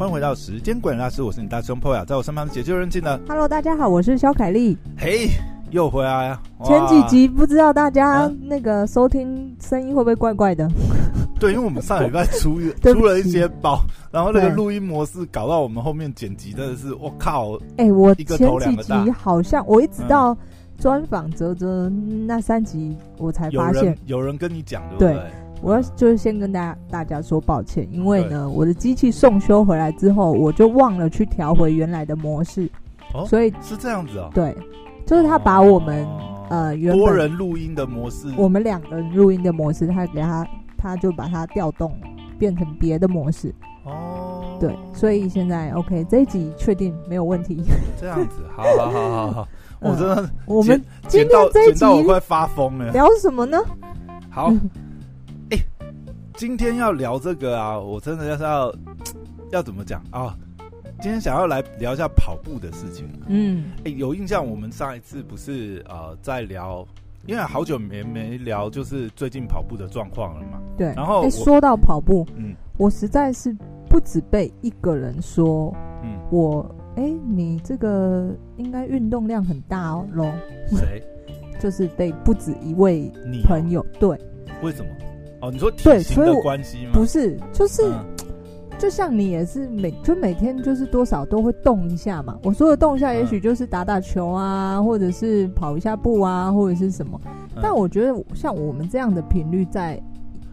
欢迎回到时间管理大师，我是你大兄 Poya，在我身旁的解救人气呢。Hello，大家好，我是肖凯丽。嘿，又回来啊！前几集不知道大家那个收听声音会不会怪怪的？对，因为我们上礼拜出 出了一些包，然后那个录音模式搞到我们后面剪辑真的是，我靠！哎、欸，我前几集好像我一直到专访泽泽那三集我才发现，有人，有人跟你讲对不对？对我要就是先跟大家大家说抱歉，因为呢，我的机器送修回来之后，我就忘了去调回原来的模式，哦、所以是这样子啊、哦。对，就是他把我们、哦、呃原多人录音的模式，我们两个人录音的模式，他给他他就把它调动变成别的模式。哦，对，所以现在 OK 这一集确定没有问题。这样子，好好好好好，我真的，我们今天这一集我快发疯了，聊什么呢？好。今天要聊这个啊，我真的要是要 要怎么讲啊？今天想要来聊一下跑步的事情。嗯，哎、欸，有印象，我们上一次不是呃在聊，因为好久没没聊，就是最近跑步的状况了嘛。对。然后、欸、说到跑步，嗯，我实在是不止被一个人说，嗯，我哎、欸，你这个应该运动量很大哦，喽。谁？就是被不止一位朋友。对。为什么？哦，你说体型的关系吗？不是，就是、嗯，就像你也是每就每天就是多少都会动一下嘛。我说的动一下，也许就是打打球啊、嗯，或者是跑一下步啊，或者是什么。嗯、但我觉得像我们这样的频率，在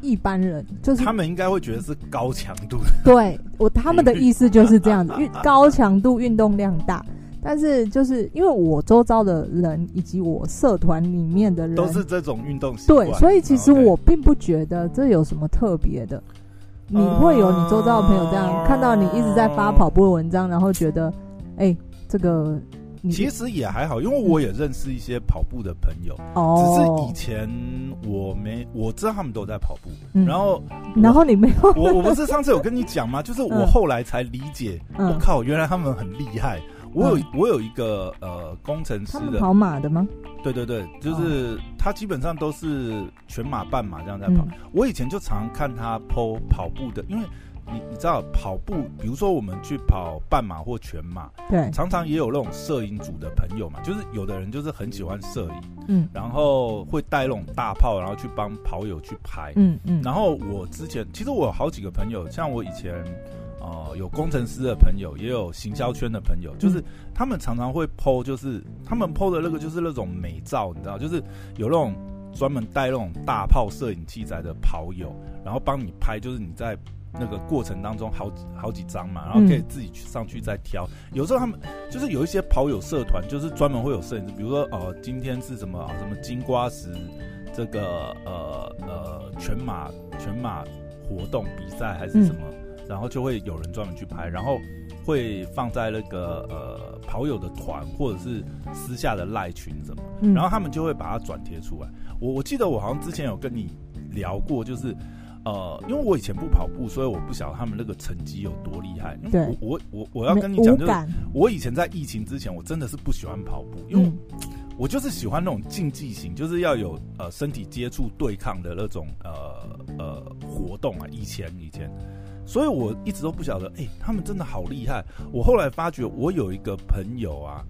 一般人就是他们应该会觉得是高强度的。对我他们的意思就是这样子，运高强度运动量大。但是就是因为我周遭的人以及我社团里面的人都是这种运动习惯，对，所以其实我并不觉得这有什么特别的。你会有你周遭的朋友这样看到你一直在发跑步的文章，然后觉得，哎，这个其实也还好，因为我也认识一些跑步的朋友。哦，只是以前我没我知道他们都在跑步，然后然后你没有，我我不是上次有跟你讲吗？就是我后来才理解，我靠，原来他们很厉害。我有、嗯、我有一个呃工程师的跑马的吗？对对对，就是、哦、他基本上都是全马半马这样在跑。嗯、我以前就常看他 po 跑步的，因为你你知道跑步，比如说我们去跑半马或全马，对，常常也有那种摄影组的朋友嘛，就是有的人就是很喜欢摄影，嗯，然后会带那种大炮，然后去帮跑友去拍，嗯嗯。然后我之前其实我有好几个朋友，像我以前。哦、呃，有工程师的朋友，也有行销圈的朋友，就是他们常常会 po，就是他们 po 的那个就是那种美照，你知道，就是有那种专门带那种大炮摄影器材的跑友，然后帮你拍，就是你在那个过程当中好几好几张嘛，然后可以自己去上去再挑。有时候他们就是有一些跑友社团，就是专门会有摄影师，比如说哦、呃，今天是什么啊，什么金瓜石这个呃呃全马全马活动比赛还是什么。嗯然后就会有人专门去拍，然后会放在那个呃跑友的团或者是私下的赖群什么，嗯，然后他们就会把它转贴出来。我我记得我好像之前有跟你聊过，就是呃，因为我以前不跑步，所以我不晓得他们那个成绩有多厉害。对，我我我我要跟你讲，就是我以前在疫情之前，我真的是不喜欢跑步，因为我就是喜欢那种竞技型，就是要有呃身体接触对抗的那种呃呃活动啊。以前以前。所以我一直都不晓得，哎、欸，他们真的好厉害。我后来发觉，我有一个朋友啊，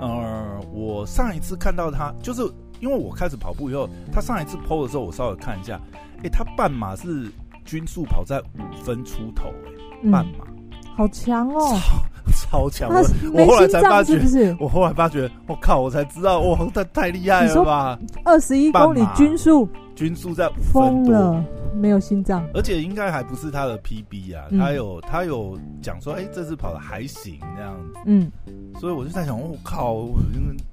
呃，我上一次看到他，就是因为我开始跑步以后，他上一次 PO 的时候，我稍微看一下，哎、欸，他半马是均速跑在五分出头、欸，哎，半马，嗯、好强哦，超强！我我后来才发觉，是不是？我后来发觉，我靠，我才知道，哇，他太厉害了吧！二十一公里均速，均速在五分多。没有心脏，而且应该还不是他的 PB 啊，嗯、他有他有讲说，哎、欸，这次跑的还行这样子，嗯，所以我就在想，我、哦、靠，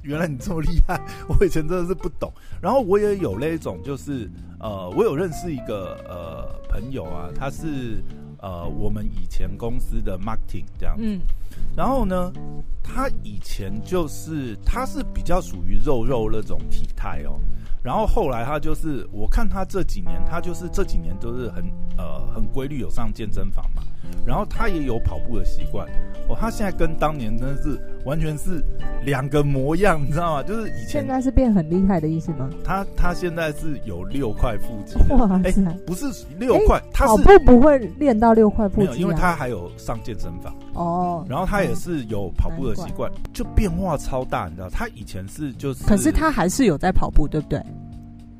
原来你这么厉害，我以前真的是不懂。然后我也有那一种，就是呃，我有认识一个呃朋友啊，他是呃我们以前公司的 marketing 这样子，嗯，然后呢，他以前就是他是比较属于肉肉那种体态哦。然后后来他就是，我看他这几年，他就是这几年都是很呃很规律有上健身房嘛，然后他也有跑步的习惯。哦，他现在跟当年真的是完全是两个模样，你知道吗？就是以前现在是变很厉害的意思吗？他他现在是有六块腹肌，哇塞，欸、不是六块，他是跑步不会练到六块腹肌、啊，因为他还有上健身房哦，然后他也是有跑步的习惯，就变化超大，你知道？他以前是就是，可是他还是有在跑步，对不对？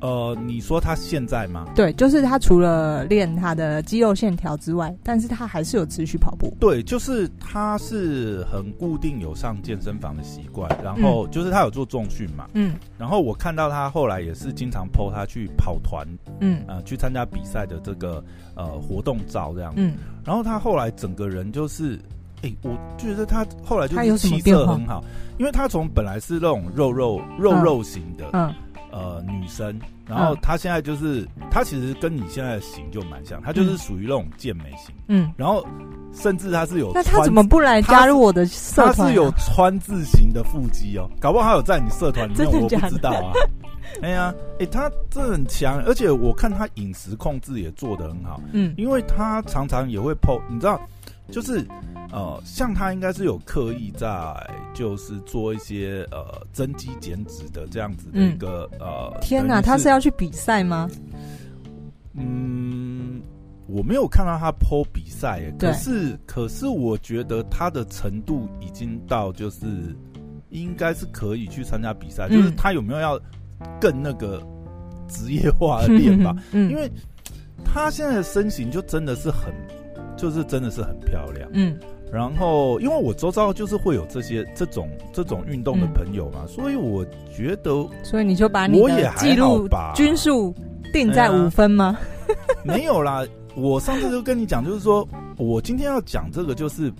呃，你说他现在吗？对，就是他除了练他的肌肉线条之外，但是他还是有持续跑步。对，就是他是很固定有上健身房的习惯，然后就是他有做重训嘛，嗯，然后我看到他后来也是经常 po 他去跑团，嗯，去参加比赛的这个呃活动照这样，嗯，然后他后来整个人就是，哎、欸，我觉得他后来就是气色很好，因为他从本来是那种肉肉肉肉型的，嗯。嗯呃，女生，然后她现在就是，她、嗯、其实跟你现在的型就蛮像，她就是属于那种健美型，嗯，然后甚至她是有，那她怎么不来加入我的社团、啊？她是有川字型的腹肌哦，搞不好她有在你社团里面，我不知道啊。哎呀，哎、欸，她这很强，而且我看他饮食控制也做得很好，嗯，因为他常常也会 po，你知道，就是。呃，像他应该是有刻意在，就是做一些呃增肌减脂的这样子的一个、嗯、呃。天哪，他是要去比赛吗？嗯，我没有看到他 po 比赛。可是，可是我觉得他的程度已经到，就是应该是可以去参加比赛。嗯、就是他有没有要更那个职业化的 练吧？嗯，因为他现在的身形就真的是很，就是真的是很漂亮。嗯。然后，因为我周遭就是会有这些这种这种运动的朋友嘛，嗯、所以我觉得，所以你就把你的记录均数定在五分吗？没有啦，我上次就跟你讲，就是说我今天要讲这个，就是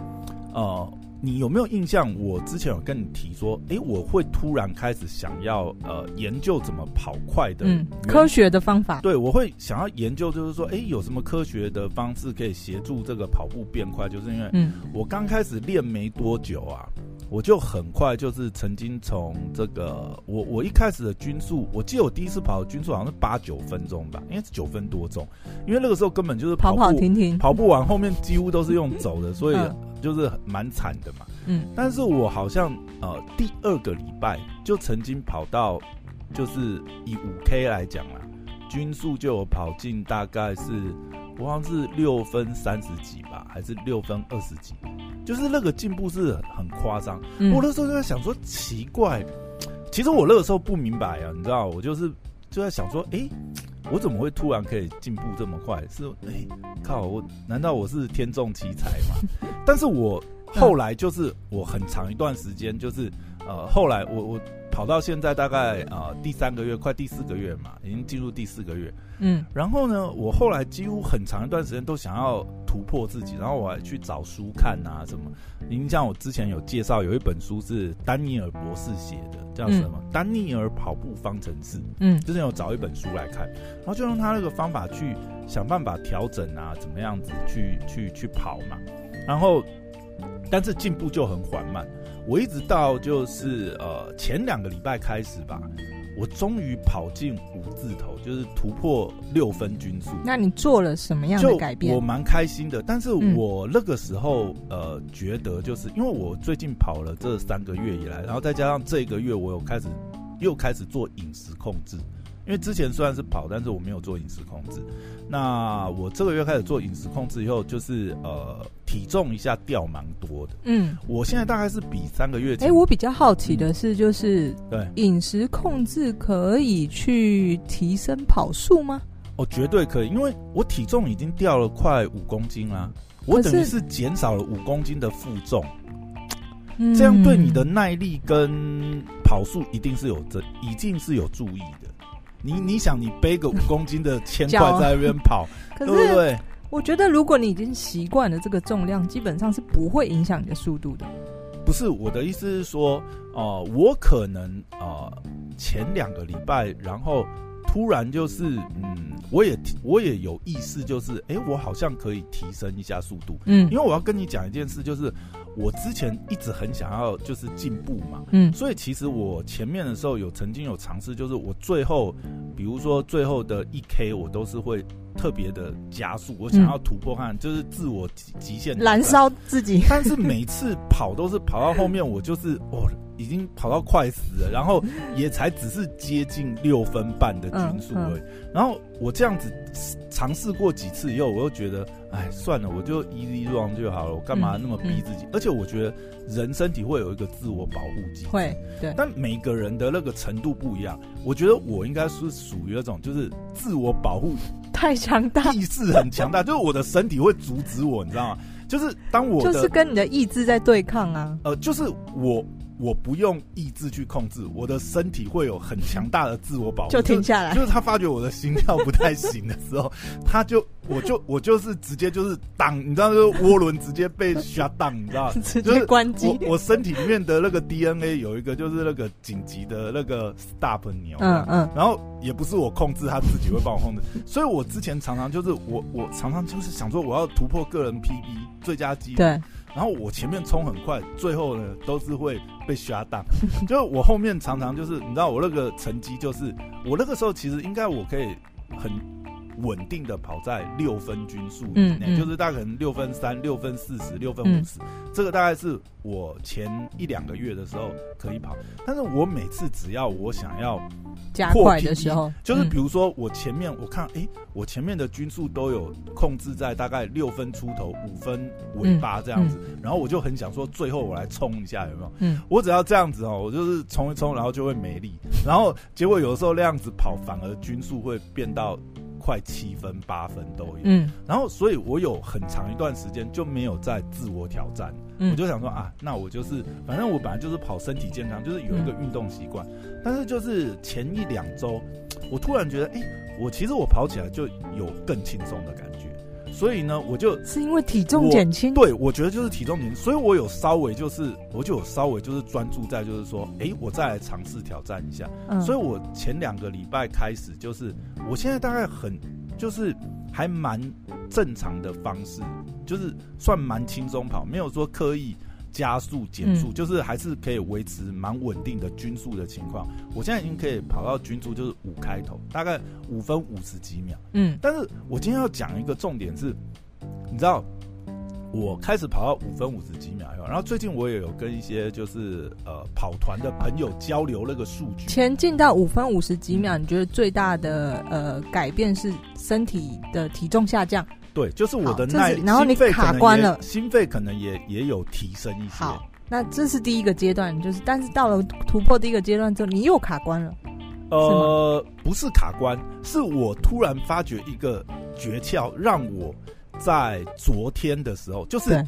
呃。你有没有印象？我之前有跟你提说，哎、欸，我会突然开始想要呃研究怎么跑快的、嗯、科学的方法。对，我会想要研究，就是说，哎、欸，有什么科学的方式可以协助这个跑步变快？就是因为，嗯，我刚开始练没多久啊，我就很快就是曾经从这个我我一开始的均速，我记得我第一次跑的均速好像是八九分钟吧，应该是九分多钟，因为那个时候根本就是跑跑跑停停，跑不完，后面几乎都是用走的，所以。嗯。就是蛮惨的嘛，嗯，但是我好像呃第二个礼拜就曾经跑到，就是以五 K 来讲啦，均速就有跑进大概是我好像是六分三十几吧，还是六分二十几，就是那个进步是很夸张。嗯、我那时候就在想说奇怪，其实我那个时候不明白啊，你知道，我就是就在想说，哎、欸，我怎么会突然可以进步这么快？是哎、欸，靠，我难道我是天纵奇才吗？但是我后来就是我很长一段时间就是呃，后来我我跑到现在大概啊、呃、第三个月快第四个月嘛，已经进入第四个月。嗯，然后呢，我后来几乎很长一段时间都想要突破自己，然后我还去找书看啊什么。您像我之前有介绍有一本书是丹尼尔博士写的，叫什么？嗯、丹尼尔跑步方程式。嗯，之前有找一本书来看，然后就用他那个方法去想办法调整啊，怎么样子去去去跑嘛。然后，但是进步就很缓慢。我一直到就是呃前两个礼拜开始吧，我终于跑进五字头，就是突破六分均速。那你做了什么样的改变？我蛮开心的。但是我那个时候呃觉得，就是因为我最近跑了这三个月以来，然后再加上这个月我有开始又开始做饮食控制。因为之前虽然是跑，但是我没有做饮食控制。那我这个月开始做饮食控制以后，就是呃体重一下掉蛮多的。嗯，我现在大概是比三个月前。哎、欸，我比较好奇的是，就是、嗯、对饮食控制可以去提升跑速吗？哦，绝对可以，因为我体重已经掉了快五公斤啦，我等于是减少了五公斤的负重。嗯，这样对你的耐力跟跑速一定是有这，一定是有注意的。你你想，你背个五公斤的 铅块在那边跑，对不对？我觉得，如果你已经习惯了这个重量，基本上是不会影响你的速度的。不是，我的意思是说，哦、呃，我可能啊、呃，前两个礼拜，然后突然就是，嗯，我也我也有意识，就是，哎，我好像可以提升一下速度。嗯，因为我要跟你讲一件事，就是。我之前一直很想要就是进步嘛，嗯，所以其实我前面的时候有曾经有尝试，就是我最后比如说最后的一 K，我都是会特别的加速，我想要突破看，就是自我极极限燃烧自己。但是每次跑都是跑到后面，我就是哦。已经跑到快死了，然后也才只是接近六分半的均速而已。然后我这样子尝试过几次以后，我又觉得，哎，算了，我就 easy run 就好了。我干嘛那么逼自己？而且我觉得人身体会有一个自我保护机制，会对。但每个人的那个程度不一样。我觉得我应该是属于那种，就是自我保护太强大，意志很强大，就是我的身体会阻止我，你知道吗？就是当我就是跟你的意志在对抗啊。呃，就是我。我不用意志去控制，我的身体会有很强大的自我保护，就停下来。就是他发觉我的心跳不太行的时候，他就，我就，我就是直接就是挡，你知道，就是涡轮直接被 shut down，你知道，直接关机。我我身体里面的那个 DNA 有一个就是那个紧急的那个 stop 钮，嗯嗯，然后也不是我控制，他自己会帮我控制。所以我之前常常就是我我常常就是想说我要突破个人 PB 最佳记录，对。然后我前面冲很快，最后呢都是会被 shut down。就我后面常常就是，你知道我那个成绩就是，我那个时候其实应该我可以很。稳定的跑在六分均速以内，嗯嗯、就是大概可能六分三、六分四十、六分五十，这个大概是我前一两个月的时候可以跑。但是我每次只要我想要加快的时候，就是比如说我前面我看，哎、欸，我前面的均速都有控制在大概六分出头、五分尾巴这样子，嗯嗯、然后我就很想说，最后我来冲一下，有没有？嗯，我只要这样子哦，我就是冲一冲，然后就会没力，然后结果有的时候那样子跑，反而均速会变到。快七分八分都有，嗯，然后所以我有很长一段时间就没有在自我挑战，嗯，我就想说啊，那我就是反正我本来就是跑身体健康，就是有一个运动习惯，嗯，但是就是前一两周，我突然觉得，哎，我其实我跑起来就有更轻松的感觉。所以呢，我就是因为体重减轻，对，我觉得就是体重减轻，所以我有稍微就是，我就有稍微就是专注在就是说，哎，我再来尝试挑战一下。嗯，所以我前两个礼拜开始就是，我现在大概很就是还蛮正常的方式，就是算蛮轻松跑，没有说刻意。加速减速，就是还是可以维持蛮稳定的均速的情况。我现在已经可以跑到均速就是五开头，大概五分五十几秒。嗯，但是我今天要讲一个重点是，你知道，我开始跑到五分五十几秒以后，然后最近我也有跟一些就是呃跑团的朋友交流那个数据。前进到五分五十几秒，你觉得最大的呃改变是身体的体重下降？对，就是我的耐，然后你卡关了，心肺可能也也有提升一些。好，那这是第一个阶段，就是但是到了突破第一个阶段之后，你又卡关了。呃，不是卡关，是我突然发觉一个诀窍，让我在昨天的时候，就是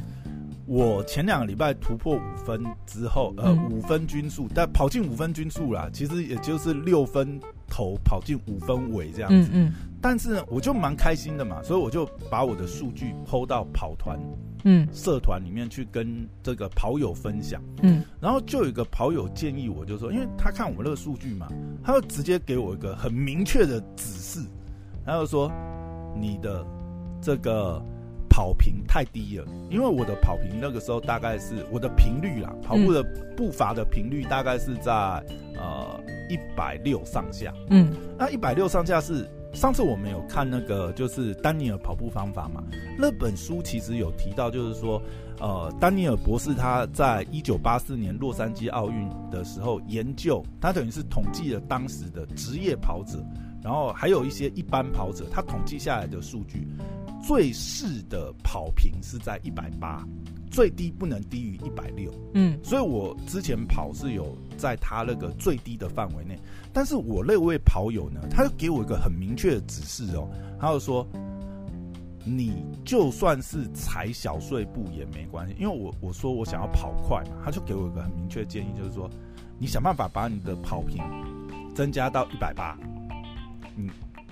我前两个礼拜突破五分之后，呃，嗯、五分均速，但跑进五分均速啦，其实也就是六分头跑进五分尾这样子。嗯嗯。但是呢，我就蛮开心的嘛，所以我就把我的数据 PO 到跑团，嗯，社团里面去跟这个跑友分享，嗯，然后就有一个跑友建议我，就说，因为他看我们那个数据嘛，他就直接给我一个很明确的指示，他就说你的这个跑频太低了，因为我的跑频那个时候大概是我的频率啦，跑步的步伐的频率大概是在呃一百六上下，嗯，那一百六上下是。上次我们有看那个，就是丹尼尔跑步方法嘛。那本书其实有提到，就是说，呃，丹尼尔博士他在一九八四年洛杉矶奥运的时候研究，他等于是统计了当时的职业跑者，然后还有一些一般跑者，他统计下来的数据，最适的跑频是在一百八。最低不能低于一百六，嗯，所以我之前跑是有在他那个最低的范围内，但是我那位跑友呢，他就给我一个很明确的指示哦，他就说，你就算是踩小碎步也没关系，因为我我说我想要跑快嘛，他就给我一个很明确的建议，就是说，你想办法把你的跑频增加到一百八，嗯。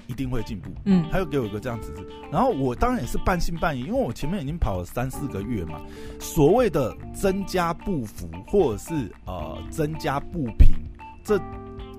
一定会进步。嗯，他又给我一个这样子，然后我当然也是半信半疑，因为我前面已经跑了三四个月嘛。所谓的增加步幅或者是呃增加步频这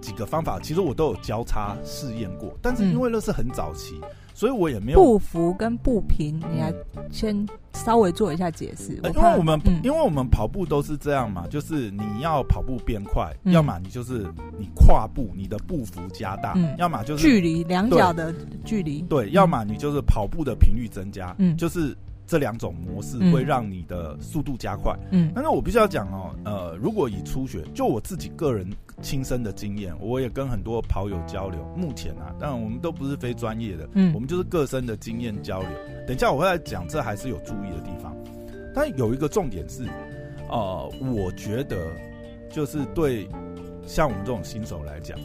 几个方法，其实我都有交叉试验过，但是因为那是很早期，所以我也没有步幅跟步频，你来先稍微做一下解释。因为我们、嗯、因为我们跑步都是这样嘛，就是你要跑步变快，嗯、要么你就是你跨步，你的步幅加大，嗯、要么就是距离两脚的距离，对，对，要么你就是跑步的频率增加，嗯，就是。这两种模式会让你的速度加快。嗯，但是我必须要讲哦，呃，如果以初学，就我自己个人亲身的经验，我也跟很多跑友交流。目前啊，当然我们都不是非专业的，嗯，我们就是个身的经验交流。等一下我会来讲，这还是有注意的地方。但有一个重点是，呃，我觉得就是对像我们这种新手来讲，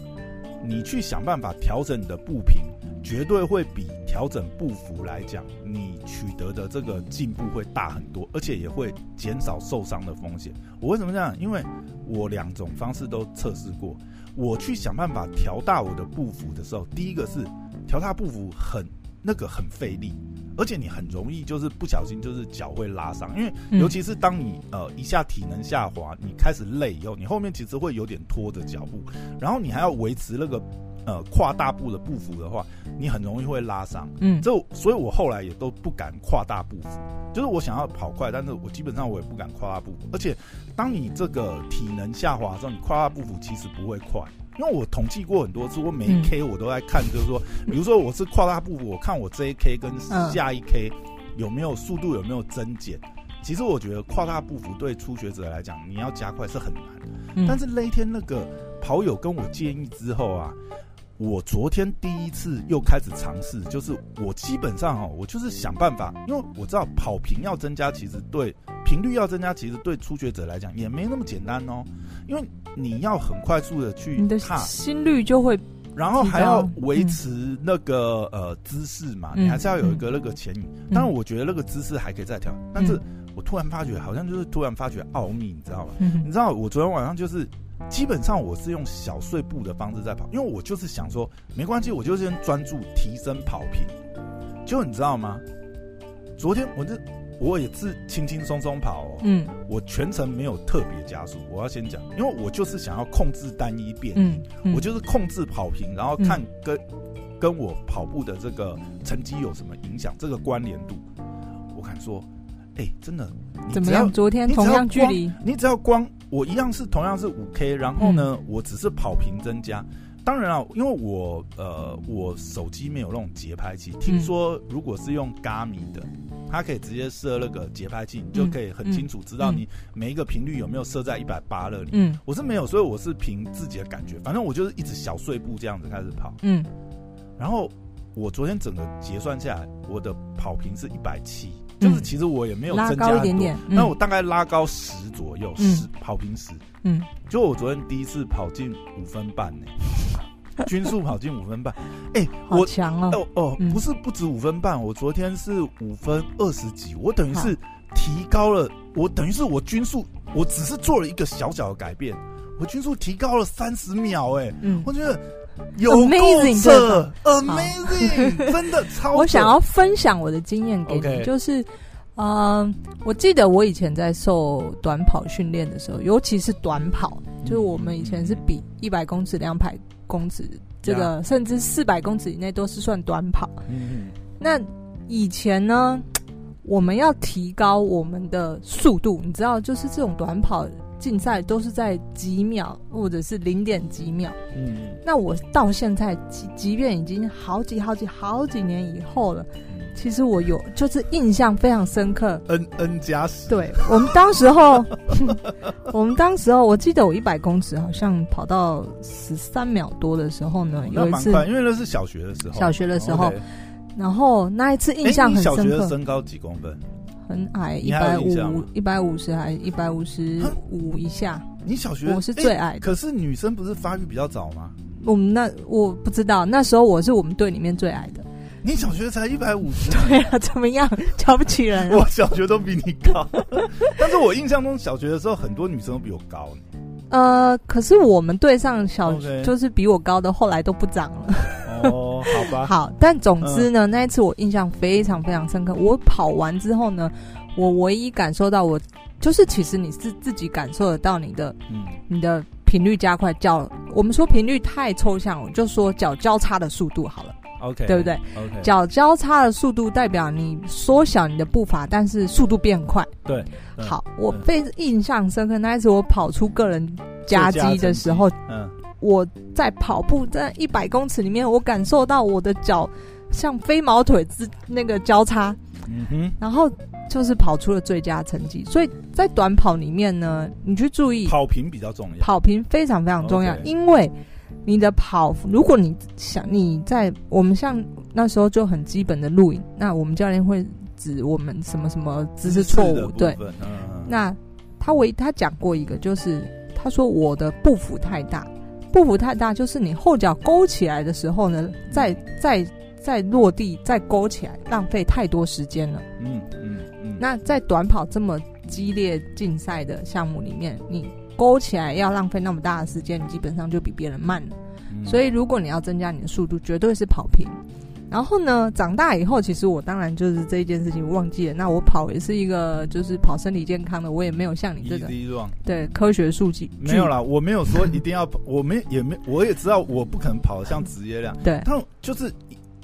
你去想办法调整你的步频。绝对会比调整步幅来讲，你取得的这个进步会大很多，而且也会减少受伤的风险。我为什么这样？因为我两种方式都测试过。我去想办法调大我的步幅的时候，第一个是调大步幅很那个很费力，而且你很容易就是不小心就是脚会拉伤，因为尤其是当你呃一下体能下滑，你开始累以后，你后面其实会有点拖着脚步，然后你还要维持那个。呃，跨大步的步幅的话，你很容易会拉伤。嗯，这所以我后来也都不敢跨大步幅。就是我想要跑快，但是我基本上我也不敢跨大步幅。而且，当你这个体能下滑的时候，你跨大步幅其实不会快。因为我统计过很多次，我每一 K 我都在看，就是说，比如说我是跨大步幅，我看我这一 K 跟下一 K 有没有速度有没有增减。其实我觉得跨大步幅对初学者来讲，你要加快是很难。但是那一天那个跑友跟我建议之后啊。我昨天第一次又开始尝试，就是我基本上哈，我就是想办法，因为我知道跑频要增加，其实对频率要增加，其实对初学者来讲也没那么简单哦。因为你要很快速的去，你的心率就会，然后还要维持那个呃姿势嘛，你还是要有一个那个前引。当然，我觉得那个姿势还可以再调，但是我突然发觉，好像就是突然发觉奥秘，你知道吗？你知道我昨天晚上就是。基本上我是用小碎步的方式在跑，因为我就是想说，没关系，我就先专注提升跑频。就你知道吗？昨天我这我也是轻轻松松跑哦，嗯，我全程没有特别加速。我要先讲，因为我就是想要控制单一变，嗯，嗯，我就是控制跑频，然后看跟、嗯、跟我跑步的这个成绩有什么影响，这个关联度。我敢说，哎、欸，真的，你怎么样？昨天同样距离，你只要光。我一样是同样是五 K，然后呢，嗯、我只是跑频增加。当然了，因为我呃，我手机没有那种节拍器。听说如果是用 Garmin 的，它可以直接设那个节拍器，你就可以很清楚知道你每一个频率有没有设在一百八那里。嗯，我是没有，所以我是凭自己的感觉。反正我就是一直小碎步这样子开始跑。嗯，然后我昨天整个结算下来，我的跑频是一百七。就是其实我也没有增加一点点，那我大概拉高十左右，十跑平十，嗯，就我昨天第一次跑进五分半呢，均速跑进五分半，哎，我强哦，哦哦，不是不止五分半，我昨天是五分二十几，我等于是提高了，我等于是我均速，我只是做了一个小小的改变，我均速提高了三十秒，哎，嗯，我觉得。有够扯，Amazing，真的超。我想要分享我的经验给你.就是，嗯、呃，我记得我以前在受短跑训练的时候，尤其是短跑，就是我们以前是比一百公尺、两百公尺，这个.甚至四百公尺以内都是算短跑。嗯，那以前呢，我们要提高我们的速度，你知道，就是这种短跑。竞赛都是在几秒或者是零点几秒，嗯，那我到现在即即便已经好几好几好几年以后了，其实我有就是印象非常深刻，N N 加十，对我们当时候，我们当时候我记得我一百公尺好像跑到十三秒多的时候呢，有一次，因为那是小学的时候，小学的时候，然后那一次印象很深刻，小学的身高几公分？很矮，一百五，一百五十还一百五十五以下。你小学我是最矮的，可是女生不是发育比较早吗？我们那我不知道，那时候我是我们队里面最矮的。你小学才一百五十？对啊，怎么样？瞧不起人？我小学都比你高，但是我印象中小学的时候很多女生都比我高。呃，可是我们队上小就是比我高的，后来都不长了。哦，好吧。好，但总之呢，嗯、那一次我印象非常非常深刻。我跑完之后呢，我唯一感受到我，我就是其实你是自己感受得到你的，嗯，你的频率加快，脚，我们说频率太抽象，我就说脚交叉的速度好了。OK，对不对？OK，脚交叉的速度代表你缩小你的步伐，但是速度变快。对，好，我非印象深刻，那一次我跑出个人佳绩的时候，嗯，我在跑步在一百公尺里面，我感受到我的脚像飞毛腿之那个交叉，嗯哼，然后。就是跑出了最佳成绩，所以在短跑里面呢，你去注意跑频比较重要，跑频非常非常重要.因为你的跑，如果你想你在我们像那时候就很基本的录影，那我们教练会指我们什么什么姿势错误，对，嗯、那他唯他讲过一个，就是他说我的步幅太大，步幅太大就是你后脚勾起来的时候呢，再再再落地再勾起来，浪费太多时间了，嗯嗯嗯。那在短跑这么激烈竞赛的项目里面，你勾起来要浪费那么大的时间，你基本上就比别人慢了。嗯。所以如果你要增加你的速度，绝对是跑频。然后呢，长大以后，其实我当然就是这一件事情忘记了。那我跑也是一个就是跑身体健康的，我也没有像你这个对科学数据没有啦，我没有说一定要跑，我没也没我也知道我不可能跑得像职业量。对，但就是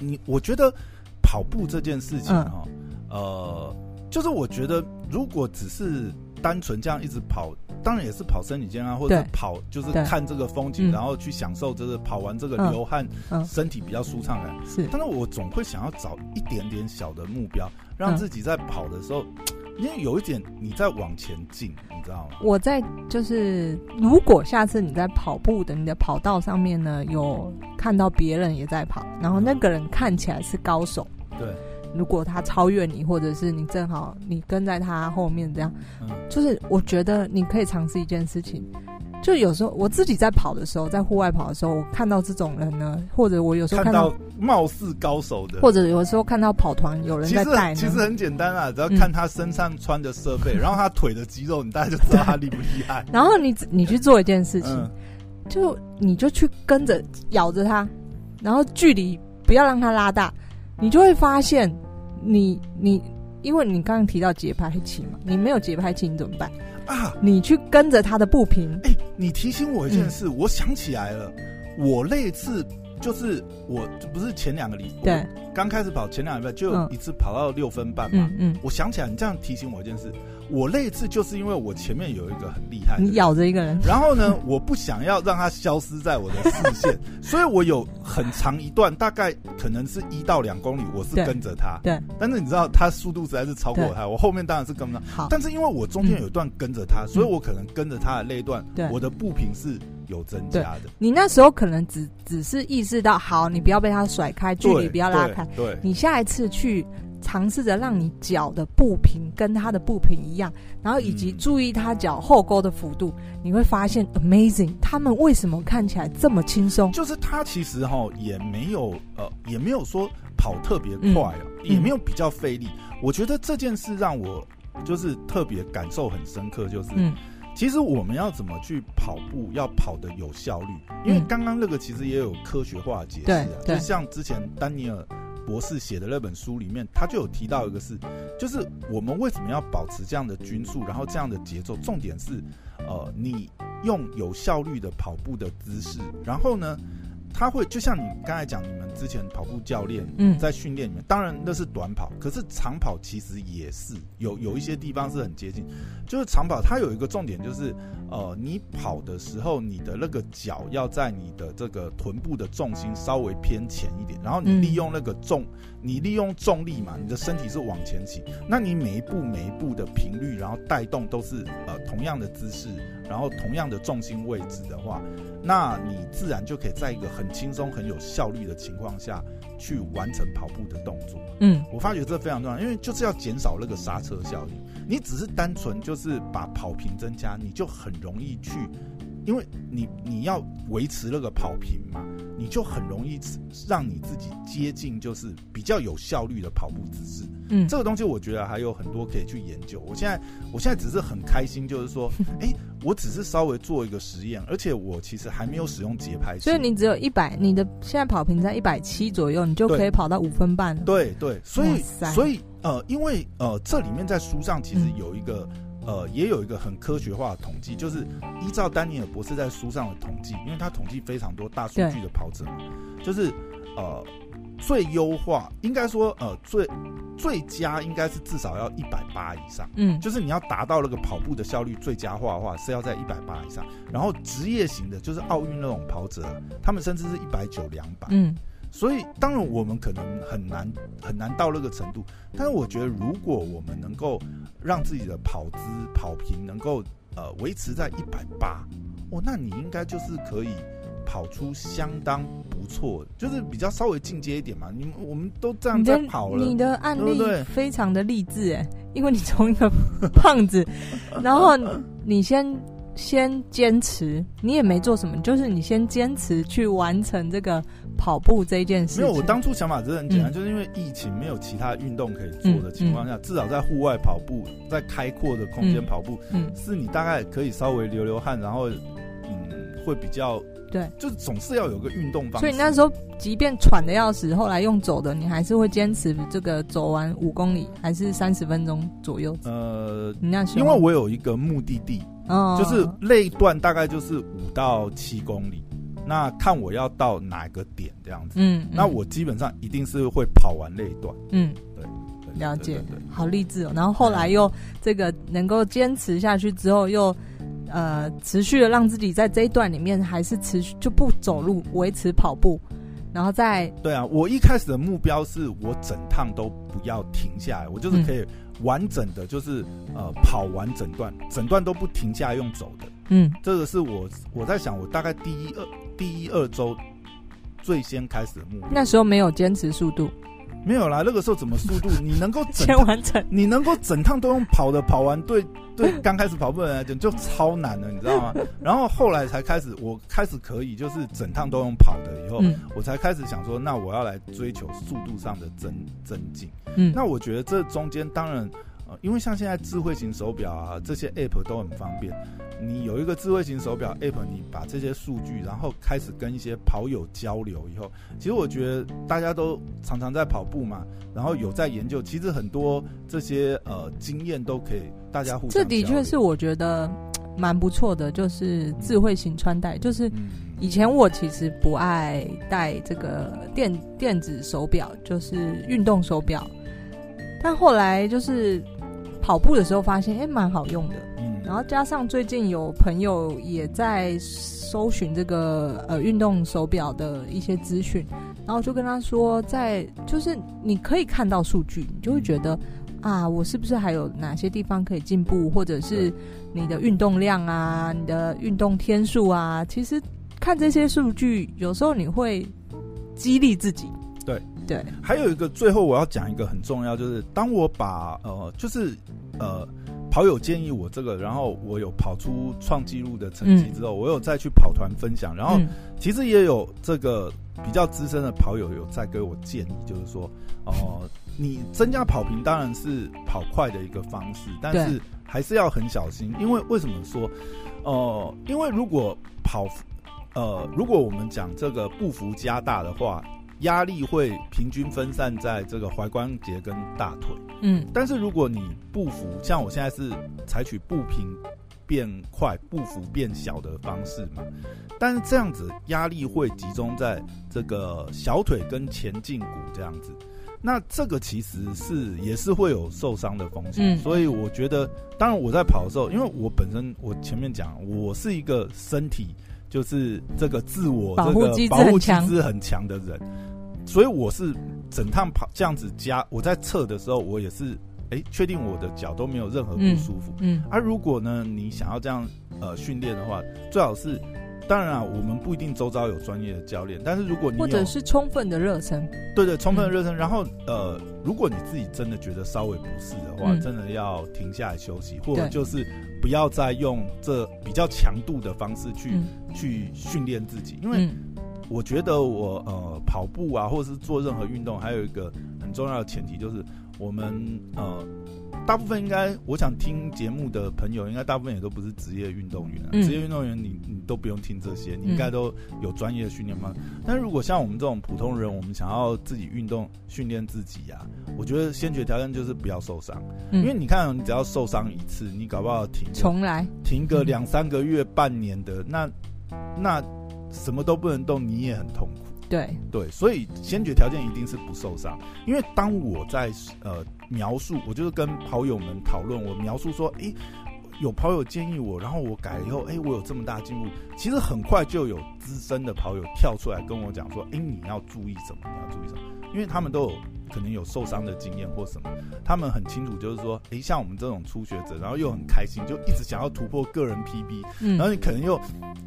你我觉得跑步这件事情哈，嗯，呃。就是我觉得，如果只是单纯这样一直跑，当然也是跑身体健康，或者跑就是看这个风景，然后去享受就是跑完这个流汗，身体比较舒畅感。是，但是我总会想要找一点点小的目标，让自己在跑的时候，因为有一点你在往前进，你知道吗？我在就是，如果下次你在跑步的你的跑道上面呢，有看到别人也在跑，然后那个人看起来是高手，对。如果他超越你，或者是你正好你跟在他后面，这样，就是我觉得你可以尝试一件事情。就有时候我自己在跑的时候，在户外跑的时候，我看到这种人呢，或者我有时候看到，貌似高手的，或者有时候看到跑团有人在带，其实很简单啊，只要看他身上穿的设备，嗯，然后他腿的肌肉，你大概就知道他厉不厉害。然后你你去做一件事情，嗯，就你就去跟着咬着他，然后距离不要让他拉大。你就会发现你，你你，因为你刚刚提到节拍器嘛，你没有节拍器，你怎么办啊？你去跟着他的步频。哎、欸，你提醒我一件事，嗯、我想起来了，我那一次就是我不是前两个礼拜，对，刚开始跑前两个礼拜就有一次跑到六分半嘛。嗯嗯，我想起来，你这样提醒我一件事。我那一次就是因为我前面有一个很厉害的，你咬着一个人，然后呢，我不想要让他消失在我的视线，所以我有很长一段，大概可能是一到两公里，我是跟着他。对。但是你知道，他速度实在是超过他，我后面当然是跟不上。好。但是因为我中间有一段跟着他，所以我可能跟着他的那一段，我的步频是有增加的。你那时候可能只只是意识到，好，你不要被他甩开，距离不要拉开。对。你下一次去。尝试着让你脚的步频跟他的步频一样，然后以及注意他脚后勾的幅度，嗯、你会发现 amazing，他们为什么看起来这么轻松？就是他其实哈也没有呃也没有说跑特别快啊，嗯、也没有比较费力。嗯、我觉得这件事让我就是特别感受很深刻，就是、嗯、其实我们要怎么去跑步，要跑的有效率？因为刚刚那个其实也有科学化的解释啊，就像之前丹尼尔。博士写的那本书里面，他就有提到一个事，就是我们为什么要保持这样的均速，然后这样的节奏。重点是，呃，你用有效率的跑步的姿势，然后呢，他会就像你刚才讲，你们之前跑步教练嗯在训练里面，嗯、当然那是短跑，可是长跑其实也是有有一些地方是很接近。就是长跑，它有一个重点就是，呃，你跑的时候，你的那个脚要在你的这个臀部的重心稍微偏前一点，然后你利用那个重，你利用重力嘛，你的身体是往前倾，那你每一步每一步的频率，然后带动都是呃同样的姿势，然后同样的重心位置的话，那你自然就可以在一个很轻松、很有效率的情况下去完成跑步的动作。嗯，我发觉这非常重要，因为就是要减少那个刹车效应。你只是单纯就是把跑频增加，你就很容易去，因为你你要维持那个跑频嘛，你就很容易让你自己接近就是比较有效率的跑步姿势。嗯，这个东西我觉得还有很多可以去研究。我现在我现在只是很开心，就是说，哎、欸，我只是稍微做一个实验，而且我其实还没有使用节拍器。所以你只有一百，你的现在跑频在一百七左右，你就可以跑到五分半。对对，所以所以。呃，因为呃，这里面在书上其实有一个、嗯、呃，也有一个很科学化的统计，就是依照丹尼尔博士在书上的统计，因为他统计非常多大数据的跑者嘛，就是呃，最优化应该说呃最最佳应该是至少要一百八以上，嗯，就是你要达到那个跑步的效率最佳化的话是要在一百八以上。然后职业型的，就是奥运那种跑者，他们甚至是一百九、两百，嗯。所以当然我们可能很难很难到那个程度，但是我觉得如果我们能够让自己的跑姿跑频能够呃维持在一百八，哦，那你应该就是可以。跑出相当不错，就是比较稍微进阶一点嘛。你们我们都这样在跑了，你的，案例非常的励志哎，因为你从一个胖子，然后你先先坚持，你也没做什么，就是你先坚持去完成这个跑步这件事情。没有，我当初想法真的很简单，嗯、就是因为疫情没有其他运动可以做的情况下，嗯嗯、至少在户外跑步，在开阔的空间跑步，嗯，嗯是你大概可以稍微流流汗，然后嗯会比较。对，就总是要有个运动方式。所以你那时候即便喘的要死，后来用走的，你还是会坚持这个走完五公里，还是三十分钟左右？呃，你那时候因为我有一个目的地，哦，就是那一段大概就是五到七公里，那看我要到哪个点这样子。嗯，那我基本上一定是会跑完那一段。嗯，对，了解，好励志哦。然后后来又这个能够坚持下去之后又。呃，持续的让自己在这一段里面还是持续就不走路，维持跑步，然后再对啊。我一开始的目标是我整趟都不要停下来，我就是可以完整的，就是、嗯、呃跑完整段，整段都不停下来用走的。嗯，这个是我我在想，我大概第一二第一二周最先开始的目标。那时候没有坚持速度。没有啦，那个时候怎么速度？你能够先 完成，你能够整趟都用跑的跑完，对 对，刚开始跑步的人来讲就超难了，你知道吗？然后后来才开始，我开始可以就是整趟都用跑的，以后、嗯、我才开始想说，那我要来追求速度上的增增进。嗯，那我觉得这中间当然。因为像现在智慧型手表啊，这些 App 都很方便。你有一个智慧型手表 App，你把这些数据，然后开始跟一些跑友交流以后，其实我觉得大家都常常在跑步嘛，然后有在研究，其实很多这些呃经验都可以大家互相。这的确是我觉得蛮不错的，就是智慧型穿戴。就是以前我其实不爱戴这个电电子手表，就是运动手表，但后来就是。跑步的时候发现，哎、欸，蛮好用的。嗯，然后加上最近有朋友也在搜寻这个呃运动手表的一些资讯，然后就跟他说，在就是你可以看到数据，你就会觉得啊，我是不是还有哪些地方可以进步，或者是你的运动量啊，你的运动天数啊，其实看这些数据，有时候你会激励自己。对。对，还有一个最后我要讲一个很重要，就是当我把呃，就是呃，跑友建议我这个，然后我有跑出创纪录的成绩之后，嗯、我有再去跑团分享，然后其实也有这个比较资深的跑友有在给我建议，就是说哦、呃，你增加跑频当然是跑快的一个方式，但是还是要很小心，因为为什么说哦、呃，因为如果跑呃，如果我们讲这个步幅加大的话。压力会平均分散在这个踝关节跟大腿，嗯，但是如果你步幅像我现在是采取步频变快、步幅变小的方式嘛，但是这样子压力会集中在这个小腿跟前胫骨这样子，那这个其实是也是会有受伤的风险，嗯，所以我觉得，当然我在跑的时候，因为我本身我前面讲我是一个身体就是这个自我这个保护机制很强的人。所以我是整趟跑这样子加，我在测的时候，我也是哎，确定我的脚都没有任何不舒服。嗯，而、嗯啊、如果呢，你想要这样呃训练的话，最好是，当然啊，我们不一定周遭有专业的教练，但是如果你或者是充分的热身，对对，充分的热身。嗯、然后呃，如果你自己真的觉得稍微不适的话，嗯、真的要停下来休息，或者就是不要再用这比较强度的方式去、嗯、去训练自己，因为。嗯我觉得我呃跑步啊，或者是做任何运动，还有一个很重要的前提就是，我们呃大部分应该，我想听节目的朋友，应该大部分也都不是职业运动员啊。职业运动员你你都不用听这些，你应该都有专业的训练方式。但如果像我们这种普通人，我们想要自己运动训练自己呀，我觉得先决条件就是不要受伤，因为你看，你只要受伤一次，你搞不好停重来，停个两三个月、半年的，那那。什么都不能动，你也很痛苦。对对，所以先决条件一定是不受伤。因为当我在呃描述，我就是跟跑友们讨论，我描述说，诶，有跑友建议我，然后我改了以后，诶，我有这么大进步。其实很快就有资深的跑友跳出来跟我讲说，诶，你要注意什么？你要注意什么？因为他们都有。可能有受伤的经验或什么，他们很清楚，就是说，诶，像我们这种初学者，然后又很开心，就一直想要突破个人 PB，嗯，然后你可能又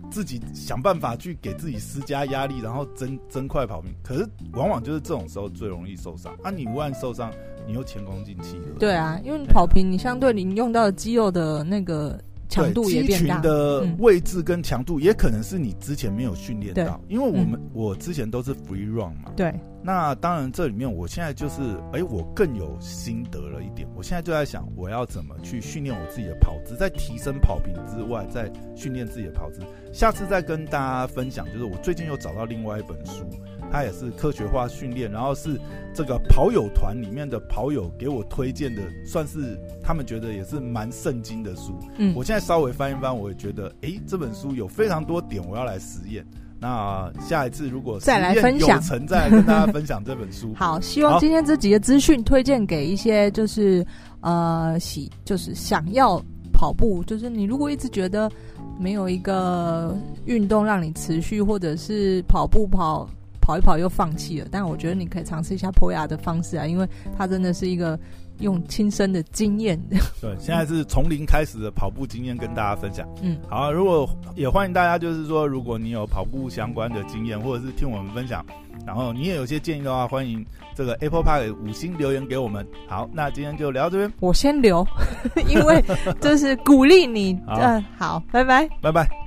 自己想办法去给自己施加压力，然后增增快跑命，可是往往就是这种时候最容易受伤。啊，你无案受伤，你又前功尽弃了。对啊，因为你跑平，你相对你用到的肌肉的那个。强度也变大，肌群的位置跟强度也可能是你之前没有训练到，因为我们、嗯、我之前都是 free run 嘛。对。那当然，这里面我现在就是，哎、欸，我更有心得了一点。我现在就在想，我要怎么去训练我自己的跑姿，在提升跑频之外，在训练自己的跑姿。下次再跟大家分享，就是我最近又找到另外一本书。它也是科学化训练，然后是这个跑友团里面的跑友给我推荐的，算是他们觉得也是蛮圣经的书。嗯，我现在稍微翻一翻，我也觉得，哎，这本书有非常多点我要来实验。那下一次如果再来分享，再来跟大家分享这本书。好，希望今天这几个资讯推荐给一些就是呃喜，就是想要跑步，就是你如果一直觉得没有一个运动让你持续，或者是跑步跑。跑一跑又放弃了，但我觉得你可以尝试一下 Poya 的方式啊，因为它真的是一个用亲身的经验。对，现在是从零开始的跑步经验跟大家分享。嗯，好啊，如果也欢迎大家，就是说，如果你有跑步相关的经验，或者是听我们分享，然后你也有些建议的话，欢迎这个 Apple Park 五星留言给我们。好，那今天就聊到这边，我先留，因为 就是鼓励你。嗯，好，拜拜，拜拜。